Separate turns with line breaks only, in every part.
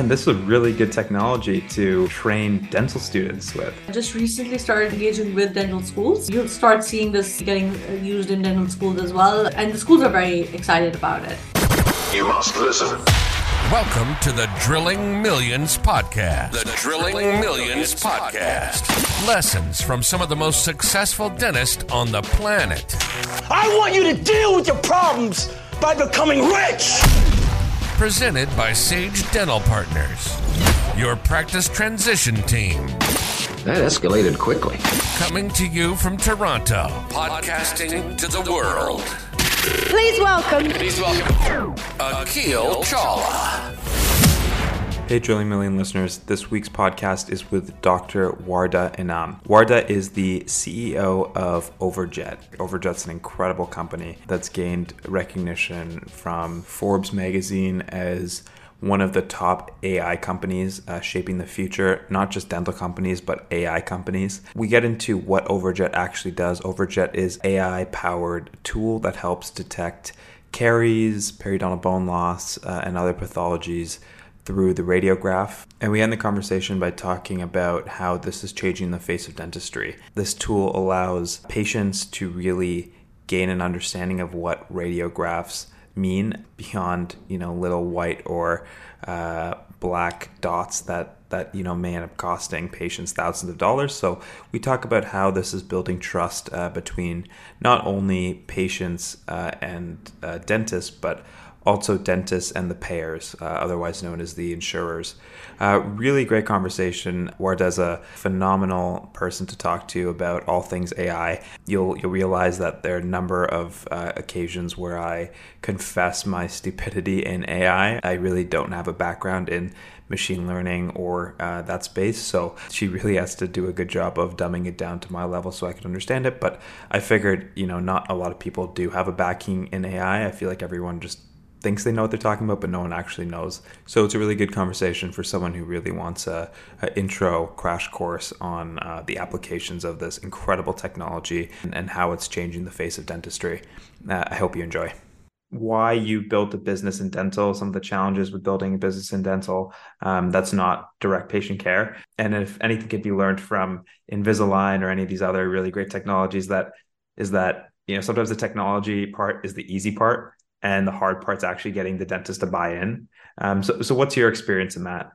Man, this is a really good technology to train dental students with.
I just recently started engaging with dental schools. You'll start seeing this getting used in dental schools as well, and the schools are very excited about it.
You must listen.
Welcome to the Drilling Millions Podcast. The Drilling Millions Podcast. Lessons from some of the most successful dentists on the planet.
I want you to deal with your problems by becoming rich.
Presented by Sage Dental Partners, your practice transition team.
That escalated quickly.
Coming to you from Toronto, podcasting to the world.
Please welcome.
Please welcome Akil Chawla.
Hey, Drilling Million listeners. This week's podcast is with Dr. Wardah Inam. Wardah is the CEO of Overjet. Overjet's an incredible company that's gained recognition from Forbes magazine as one of the top AI companies uh, shaping the future, not just dental companies, but AI companies. We get into what Overjet actually does. Overjet is AI powered tool that helps detect caries, periodontal bone loss, uh, and other pathologies through the radiograph. And we end the conversation by talking about how this is changing the face of dentistry. This tool allows patients to really gain an understanding of what radiographs mean beyond, you know, little white or uh, black dots that that you know may end up costing patients thousands of dollars. So we talk about how this is building trust uh, between not only patients uh, and uh, dentists, but also dentists and the payers, uh, otherwise known as the insurers. Uh, really great conversation. Wardah's a phenomenal person to talk to about all things AI. You'll you'll realize that there are a number of uh, occasions where I confess my stupidity in AI. I really don't have a background in machine learning or uh, that space. So she really has to do a good job of dumbing it down to my level so I can understand it. But I figured, you know, not a lot of people do have a backing in AI. I feel like everyone just thinks they know what they're talking about, but no one actually knows. So it's a really good conversation for someone who really wants a, a intro crash course on uh, the applications of this incredible technology and, and, how it's changing the face of dentistry. Uh, I hope you enjoy. Why you built a business in dental, some of the challenges with building a business in dental um, that's not direct patient care. And if anything could be learned from Invisalign or any of these other really great technologies, that is that you know sometimes the technology part is the easy part and the hard part's actually getting the dentist to buy in. Um, so, so what's your experience in that?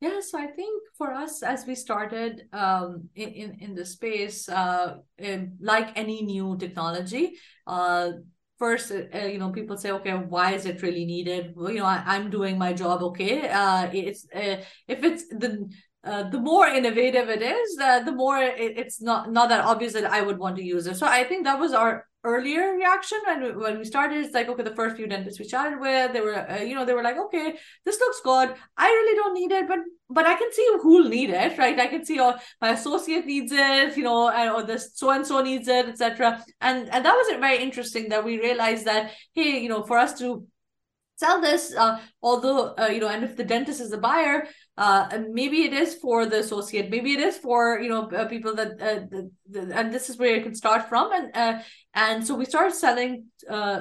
Yeah, so I think for us, as we started um, in, in the space, uh, in, like any new technology, uh, first, uh, you know, people say, okay, why is it really needed? Well, you know, I, am doing my job okay. Uh, it's uh, if it's the uh, the more innovative it is, uh, the more it, it's not not that obvious that I would want to use it. So I think that was our earlier reaction when when we started it's like okay the first few dentists we chatted with they were uh, you know they were like okay this looks good. I really don't need it but but i can see who'll need it right? I can see oh my associate needs it you know and, or this so and so needs it etc and and that was very interesting that we realized that hey you know for us to sell this uh, although uh, you know and if the dentist is the buyer uh, maybe it is for the associate maybe it is for you know uh, people that uh, the, the, and this is where you can start from. And uh, and so we started selling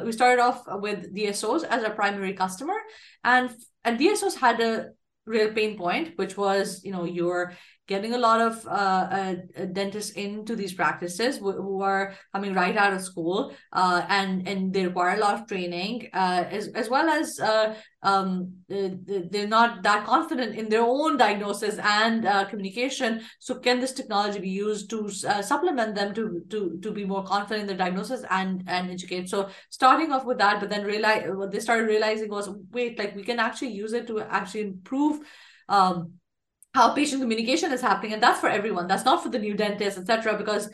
we started off with dsos as our primary customer. And and dsos had a real pain point which was you know you're getting a lot of uh, uh, dentists into these practices who, who, are coming right out of school uh, and and they require a lot of training uh, as, as well as uh, um, they're not that confident in their own diagnosis and uh, communication. So can this technology be used to supplement them to, to to be more confident in their diagnosis and and educate? So starting off with that but then realize what they started realizing was wait like we can actually use it to actually improve um, how patient communication is happening and that's for everyone. That's not for the new dentist etc because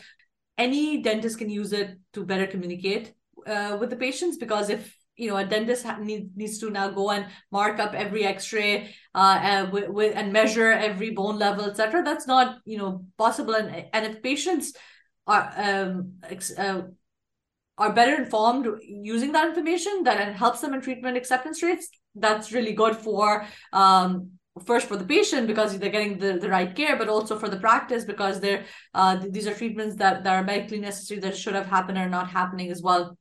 any dentist can use it to better communicate uh, with the patients because if you know a dentist ha- need, needs to now go and mark up every x-ray uh, and, and measure every bone level etc that's not you know possible. And, and if patients are um ex- uh, are better informed using that information that helps them in treatment acceptance rates that's really good for um first for the patient because they're getting the, the right care but also for the practice because they're uh, these are treatments that, that are medically necessary that should have happened or not happening as well.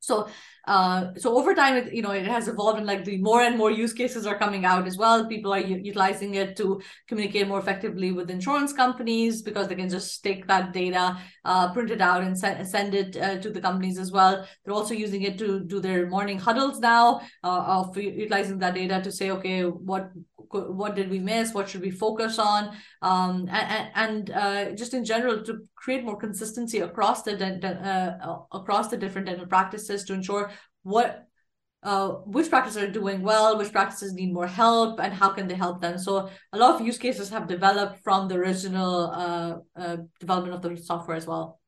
So uh, so over time it you know it has evolved and like the more and more use cases are coming out as well. People are u- utilizing it to communicate more effectively with insurance companies because they can just take that data uh, print it out and send, send it uh, to the companies as well. They're also using it to do their morning huddles now uh, of utilizing that data to say okay what what did we miss what should we focus on um, and, and uh, just in general to create more consistency across the uh, across the different dental practices to ensure what uh, which practices are doing well, which practices need more help, and how can they help them. So a lot of use cases have developed from the original uh, uh, development of the software as well.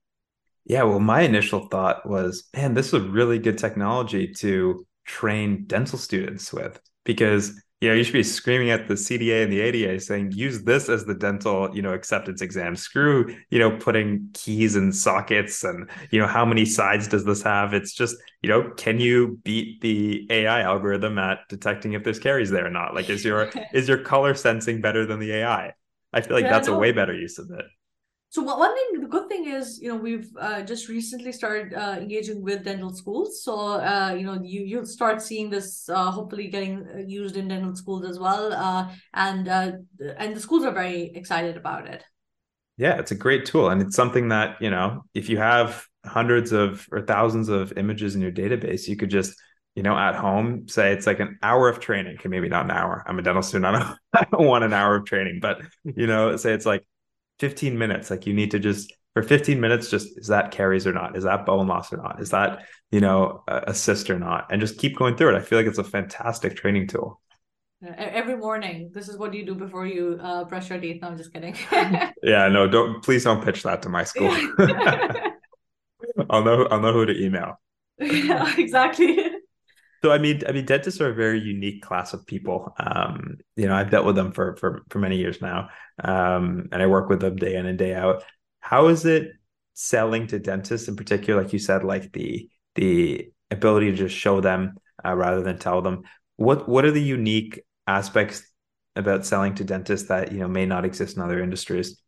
Yeah, well, my initial thought was, man, this is a really good technology to train dental students with because you know, you should be screaming at the CDA and the ADA saying, use this as the dental, you know, acceptance exam. Screw, you know, putting keys in sockets and, you know, how many sides does this have? It's just, you know, can you beat the AI algorithm at detecting if there's caries there or not? Like, is your is your color sensing better than the AI? I feel like yeah, that's no. a way better use of it.
So one thing, the good thing is, you know, we've uh, just recently started uh, engaging with dental schools. So uh, you know, you you'll start seeing this uh, hopefully getting uh, used in dental schools as well, uh, and and the schools are very excited about it.
Yeah, it's a great tool, and it's something that you know, if you have hundreds of or thousands of images in your database, you could just you know, at home, say it's like an hour of training. Okay, maybe not an hour. I'm a dental student. I don't, I don't want an hour of training, but you know, say it's like 15 minutes like you need to just for 15 minutes just is that caries or not? Is that bone loss or not? Is that you know a cyst or not? And just keep going through it. I feel like it's a fantastic training tool.
Every morning this is what you do before you uh, brush your teeth. No i'm just kidding.
Yeah no don't please don't pitch that to my school. I'll know i'll know who to email.
Yeah exactly
so I mean, I mean, dentists are a very unique class of people. Um, you know, I've dealt with them for for for many years now, um, and I work with them day in and day out. How is it selling to dentists in particular? Like you said, like the the ability to just show them uh, rather than tell them. What what are the unique aspects about selling to dentists that you know may not exist in other industries?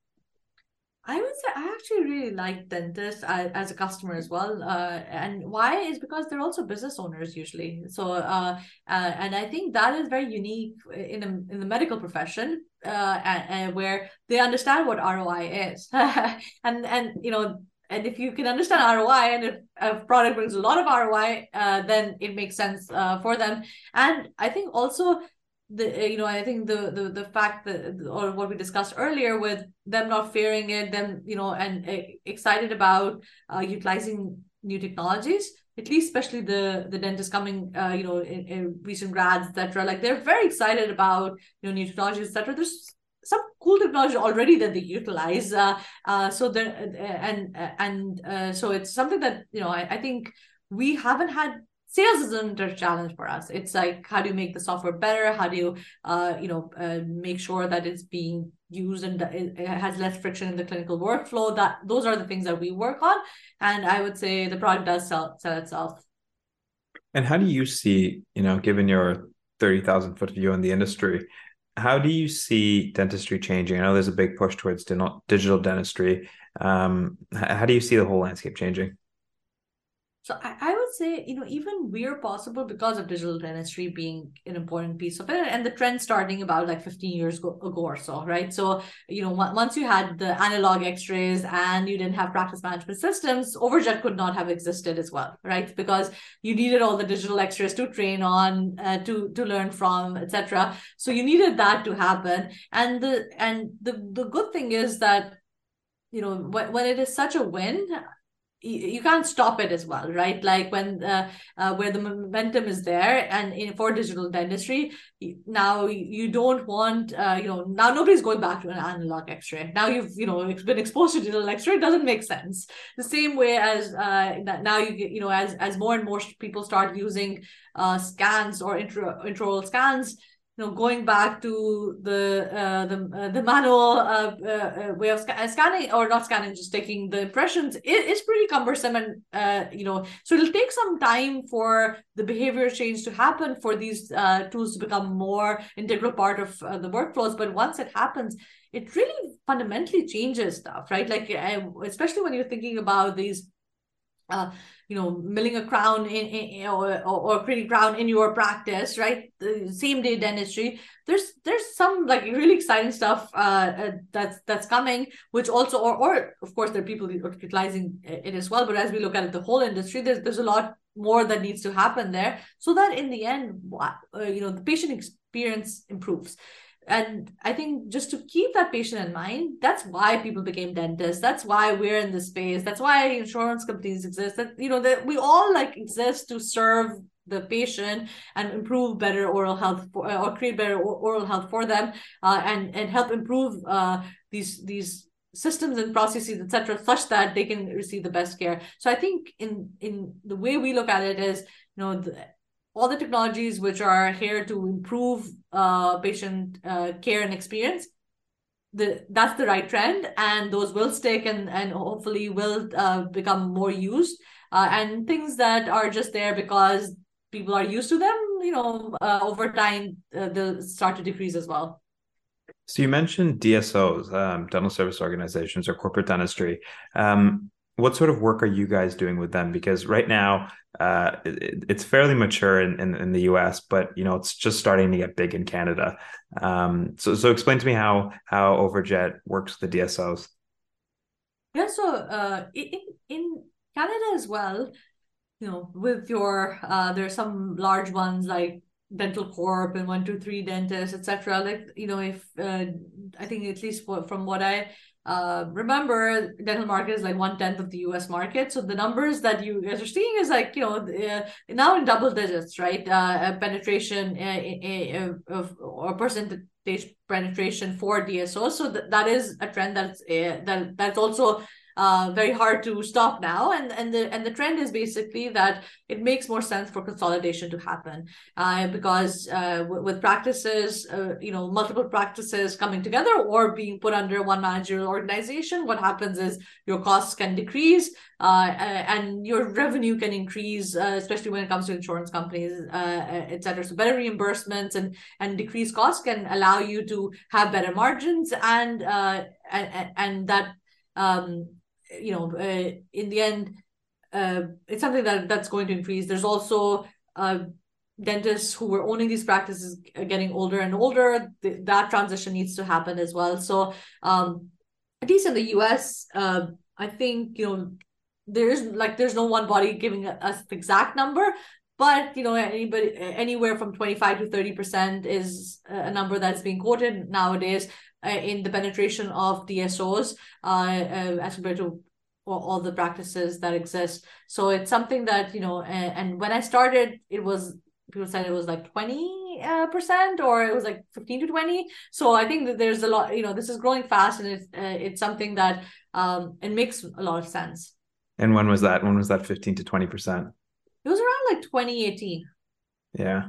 I would say I actually really like dentists as, a customer as well. Uh, and why is because they're also business owners usually. So, uh, uh, and I think that is very unique in a, in the medical profession, uh, and where they understand what ROI is, and and you know. And if you can understand ROI, and if a product brings a lot of ROI, uh, then it makes sense uh, for them. And I think also the uh, you know i think the the the fact that or what we discussed earlier with them not fearing it them you know and uh, excited about uh, utilizing new technologies at least especially the the dentists coming uh, you know in, in recent grads etc like they're very excited about you know new technologies etc there's some cool technology already that they utilize uh, uh so there uh, and and uh, so it's something that you know I, I think we haven't had sales isn't a challenge for us. It's like how do you make the software better? How do you uh, you know uh, make sure that it's being used and it has less friction in the clinical workflow? That those are the things that we work on. And i would say the product does sell, sell itself.
And how do you see you know given your 30000 foot view in the industry how do you see dentistry changing? I know there's a big push towards digital dentistry. Um, how do you see the whole landscape changing
so I, I would say, you know, even we're possible because of digital dentistry being an important piece of it and the trend starting about like 15 years ago, or so, right? So, you know, once you had the analog x-rays and you didn't have practice management systems, Overjet could not have existed as well, right? Because you needed all the digital x-rays to train on, uh, to, to learn from, etc. So you needed that to happen. And the, and the, the good thing is that you know when, when it is such a win you can't stop it as well right? Like when uh, uh, where the momentum is there and in for digital dentistry now you don't want uh, you know now nobody's going back to an analog x-ray. Now you've you know it's been exposed to digital x-ray it doesn't make sense. The same way as uh, now you you know as as more and more people start using uh, scans or intro intraoral scans you know going back to the uh, the uh, the manual uh, uh, uh way of sc- uh, scanning or not scanning just taking the impressions it, it's pretty cumbersome and uh you know so it'll take some time for the behavior change to happen for these tools to become more integral part of the workflows. But once it happens it really fundamentally changes stuff right? Like especially when you're thinking about these uh, you know, milling a crown in, in or, or, creating crown in your practice, right? The same day dentistry. There's there's some like really exciting stuff uh, uh, that's that's coming, which also or or of course there are people utilizing it as well. But as we look at it, the whole industry, there's there's a lot more that needs to happen there, so that in the end, uh, you know, the patient experience improves and i think just to keep that patient in mind that's why people became dentists. That's why we're in this space. That's why insurance companies exist. That you know that we all like exist to serve the patient and improve better oral health for, uh, or create better oral health for them uh, and and help improve uh, these these systems and processes etc such that they can receive the best care. So i think in in the way we look at it is you know the, all the technologies which are here to improve uh, patient uh, care and experience the that's the right trend and those will stick and and hopefully will uh, become more used uh, and things that are just there because people are used to them you know uh, over time uh, they'll start to decrease as well.
So you mentioned dsos um, dental service organizations or corporate dentistry. Um, what sort of work are you guys doing with them? Because right now uh, it, it's fairly mature in, in, in, the us but you know it's just starting to get big in canada. Um, so so explain to me how how overjet works with the dsos
yeah so uh, in, in canada as well you know with your uh, there are some large ones like dental corp and one two three dentists etc like you know if uh, i think at least from what i uh, remember dental market is like one tenth of the US market. So the numbers that you guys are seeing is like, you know, uh, now in double digits, right? Uh, penetration uh, of or percentage penetration for DSO. So th- that is a trend that's uh, that that's also uh, very hard to stop now. And and the and the trend is basically that it makes more sense for consolidation to happen uh, because uh, w- with practices, uh, you know, multiple practices coming together or being put under one managerial organization, what happens is your costs can decrease uh, and your revenue can increase, especially when it comes to insurance companies, etc. So better reimbursements and and decreased costs can allow you to have better margins and and, and that um, you know, uh, in the end, uh, it's something that that's going to increase. There's also uh, dentists who were owning these practices getting older and older. Th- that transition needs to happen as well. So, um, at least in the U.S., uh, I think you know there's like there's no one body giving us the exact number, but you know anybody anywhere from 25 to 30 percent is a number that's being quoted nowadays in the penetration of DSOs uh, uh, as compared to all the practices that exist. So it's something that you know. And, and when I started, it was people said it was like 20 uh, percent or it was like 15 to 20 so i think that there's a lot you know this is growing fast and it's uh, it's something that um it makes a lot of sense
and when was that when was that 15 to 20 percent
it was around like 2018
yeah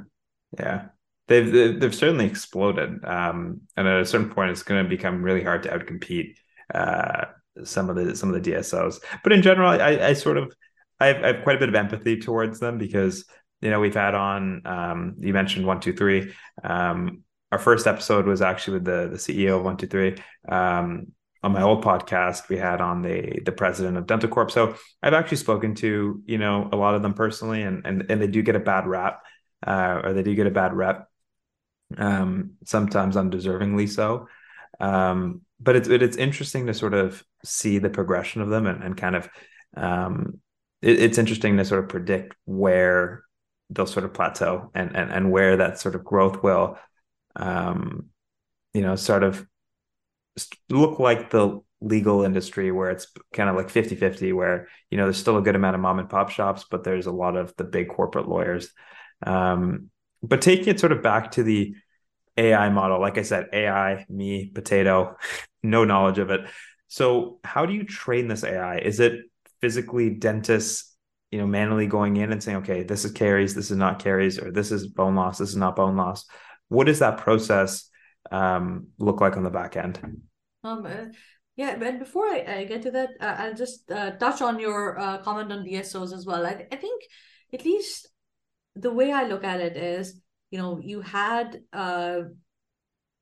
yeah they've they've certainly exploded. Um, and at a certain point, it's going to become really hard to outcompete uh, some of the some of the DSOs. But in general, I, I sort of I have, I have, quite a bit of empathy towards them because you know we've had on um, you mentioned one two three. Um, our first episode was actually with the the CEO of one two three. Um, on my old podcast, we had on the the president of Dental Corp. So I've actually spoken to you know a lot of them personally, and and and they do get a bad rap, uh, or they do get a bad rep um, sometimes undeservingly so. Um, but it's it's interesting to sort of see the progression of them and, and kind of um, it, it's interesting to sort of predict where they'll sort of plateau and and, and where that sort of growth will um, you know sort of look like the legal industry where it's kind of like 50-50 where you know there's still a good amount of mom and pop shops but there's a lot of the big corporate lawyers um, but taking it sort of back to the AI model, like I said, AI, me, potato, no knowledge of it. So, how do you train this AI? Is it physically dentists, you know, manually going in and saying, okay, this is caries, this is not caries, or this is bone loss, this is not bone loss? What does that process um, look like on the back end?
Um, uh, yeah, but before I, I, get to that, uh, I'll just uh, touch on your uh, comment on DSOs as well. I, I think at least the way I look at it is, you know, you had uh,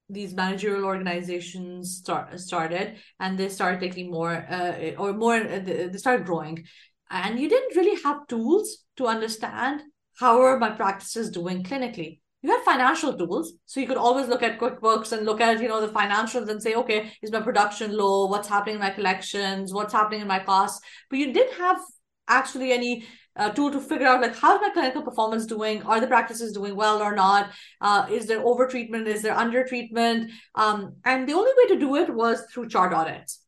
these managerial organizations start started, and they started taking more, uh, or more, uh, they started growing, and you didn't really have tools to understand how are my practices doing clinically. You had financial tools so you could always look at quickbooks and look at you know the financials and say okay is my production low? What's happening in my collections? What's happening in my costs? But you didn't have actually any uh, tool to figure out like how's my clinical performance doing are the practices doing well or not uh, is there over treatment is there under treatment um, and the only way to do it was through chart audits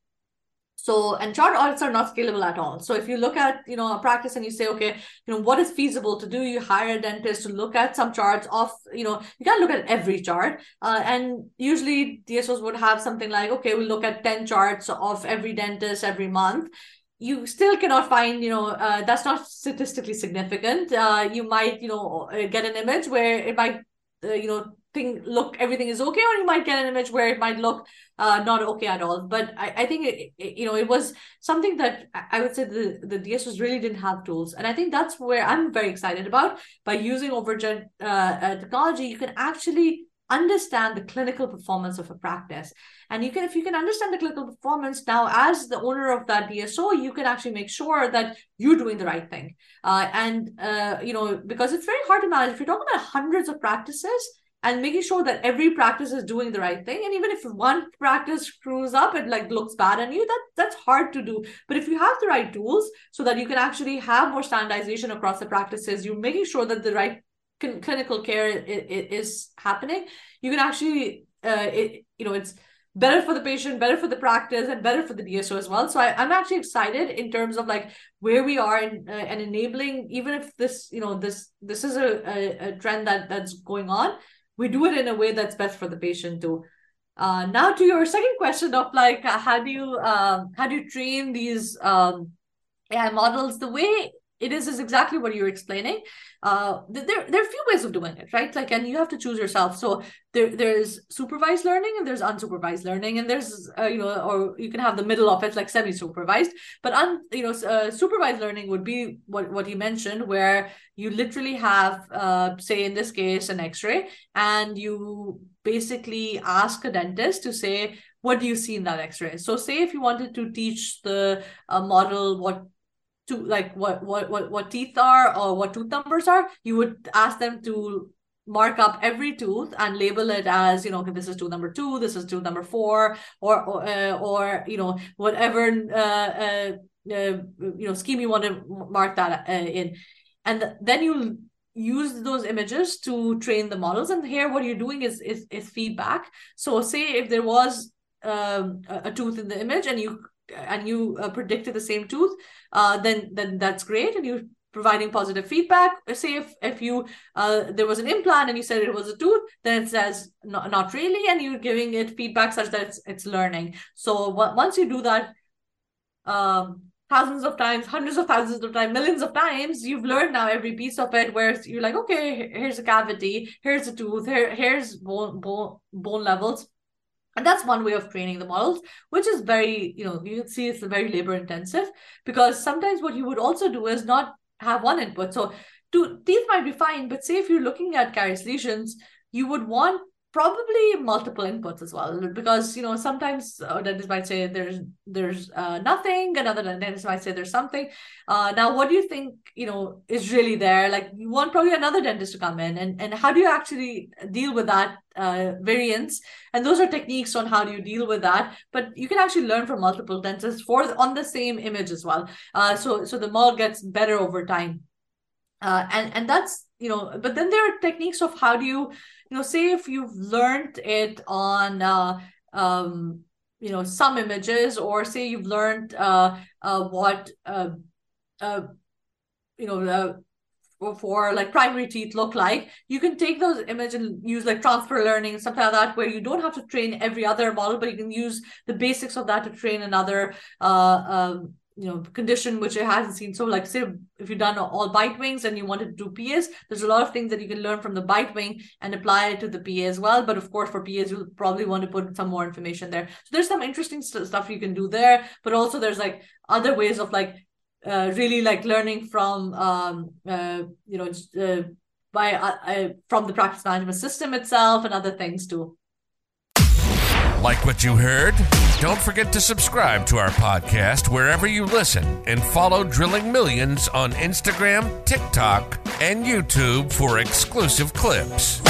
so, and chart audits are not scalable at all. So if you look at, you know, a practice and you say, okay, you know, what is feasible to do? You hire a dentist to look at some charts of, you know, you can't look at every chart. Uh, and usually DSOs would have something like, okay, we'll look at 10 charts of every dentist every month you still cannot find you know uh, that's not statistically significant. Uh, you might you know uh, get an image where it might uh, you know think look everything is okay or you might get an image where it might look uh, not okay at all. But i, I think it, it, you know it was something that i would say the, the dsos really didn't have tools. And i think that's where i'm very excited about. By using overjet uh, uh, technology you can actually understand the clinical performance of a practice. And you can if you can understand the clinical performance now as the owner of that dso you can actually make sure that you're doing the right thing. Uh, and uh, you know because it's very hard to manage. If you're talking about hundreds of practices and making sure that every practice is doing the right thing and even if one practice screws up it like looks bad on you that that's hard to do. But if you have the right tools so that you can actually have more standardization across the practices you're making sure that the right cl- clinical care is, is, happening you can actually uh, it, you know it's better for the patient better for the practice and better for the dso as well so I, am actually excited in terms of like where we are in, uh, and enabling even if this you know this this is a, a, a trend that that's going on we do it in a way that's best for the patient too. Uh, now to your second question of like uh, how do you um, how do you train these um, AI models? The way it is is exactly what you're explaining uh there, there are a few ways of doing it right? Like and you have to choose yourself. So there there's supervised learning and there's unsupervised learning. And there's uh, you know or you can have the middle of it like semi supervised but un you know uh, supervised learning would be what what you mentioned where you literally have uh say in this case an x-ray and you basically ask a dentist to say what do you see in that x-ray? So say if you wanted to teach the uh, model what to like what what what what teeth are or what tooth numbers are you would ask them to mark up every tooth and label it as you know okay, this is tooth number two this is tooth number four or or, uh, or you know whatever uh, uh, uh, you know scheme you want to mark that uh, in. And then you use those images to train the models. And here what you're doing is is, is feedback. So say if there was um, a, a tooth in the image and you and you uh, predicted the same tooth, uh, then then that's great, and you're providing positive feedback. Say if if you uh, there was an implant and you said it was a tooth, then it says not, not really, and you're giving it feedback such that it's, it's learning. So w- once you do that, um, thousands of times, hundreds of thousands of times, millions of times, you've learned now every piece of it. Where you're like, okay, here's a cavity, here's a tooth, here here's bone bone bone levels and that's one way of training the models which is very you know you can see it's very labor intensive because sometimes what you would also do is not have one input. So two teeth might be fine but say if you're looking at caries lesions you would want probably multiple inputs as well because you know sometimes uh, dentists might say there's there's uh, nothing another dentist might say there's something. Uh, now what do you think you know is really there? Like you want probably another dentist to come in and and how do you actually deal with that uh, variance? And those are techniques on how do you deal with that but you can actually learn from multiple dentists for on the same image as well. Uh, so so the model gets better over time. Uh, and and that's you know but then there are techniques of how do you you know say if you've learned it on uh, um, you know some images or say you've learned uh, uh, what uh, uh, you know uh, for, like primary teeth look like you can take those images and use like transfer learning something like that where you don't have to train every other model but you can use the basics of that to train another uh, um, you know condition which it hasn't seen. So like say if you've done all bite wings and you wanted to do pas there's a lot of things that you can learn from the bite wing and apply it to the pa as well. But of course for pas you'll probably want to put some more information there. So there's some interesting st- stuff you can do there. But also there's like other ways of like uh, really like learning from um uh, you know uh, by uh, uh, from the practice management system itself and other things too
Like what you heard? Don't forget to subscribe to our podcast wherever you listen and follow Drilling Millions on Instagram, TikTok, and YouTube for exclusive clips.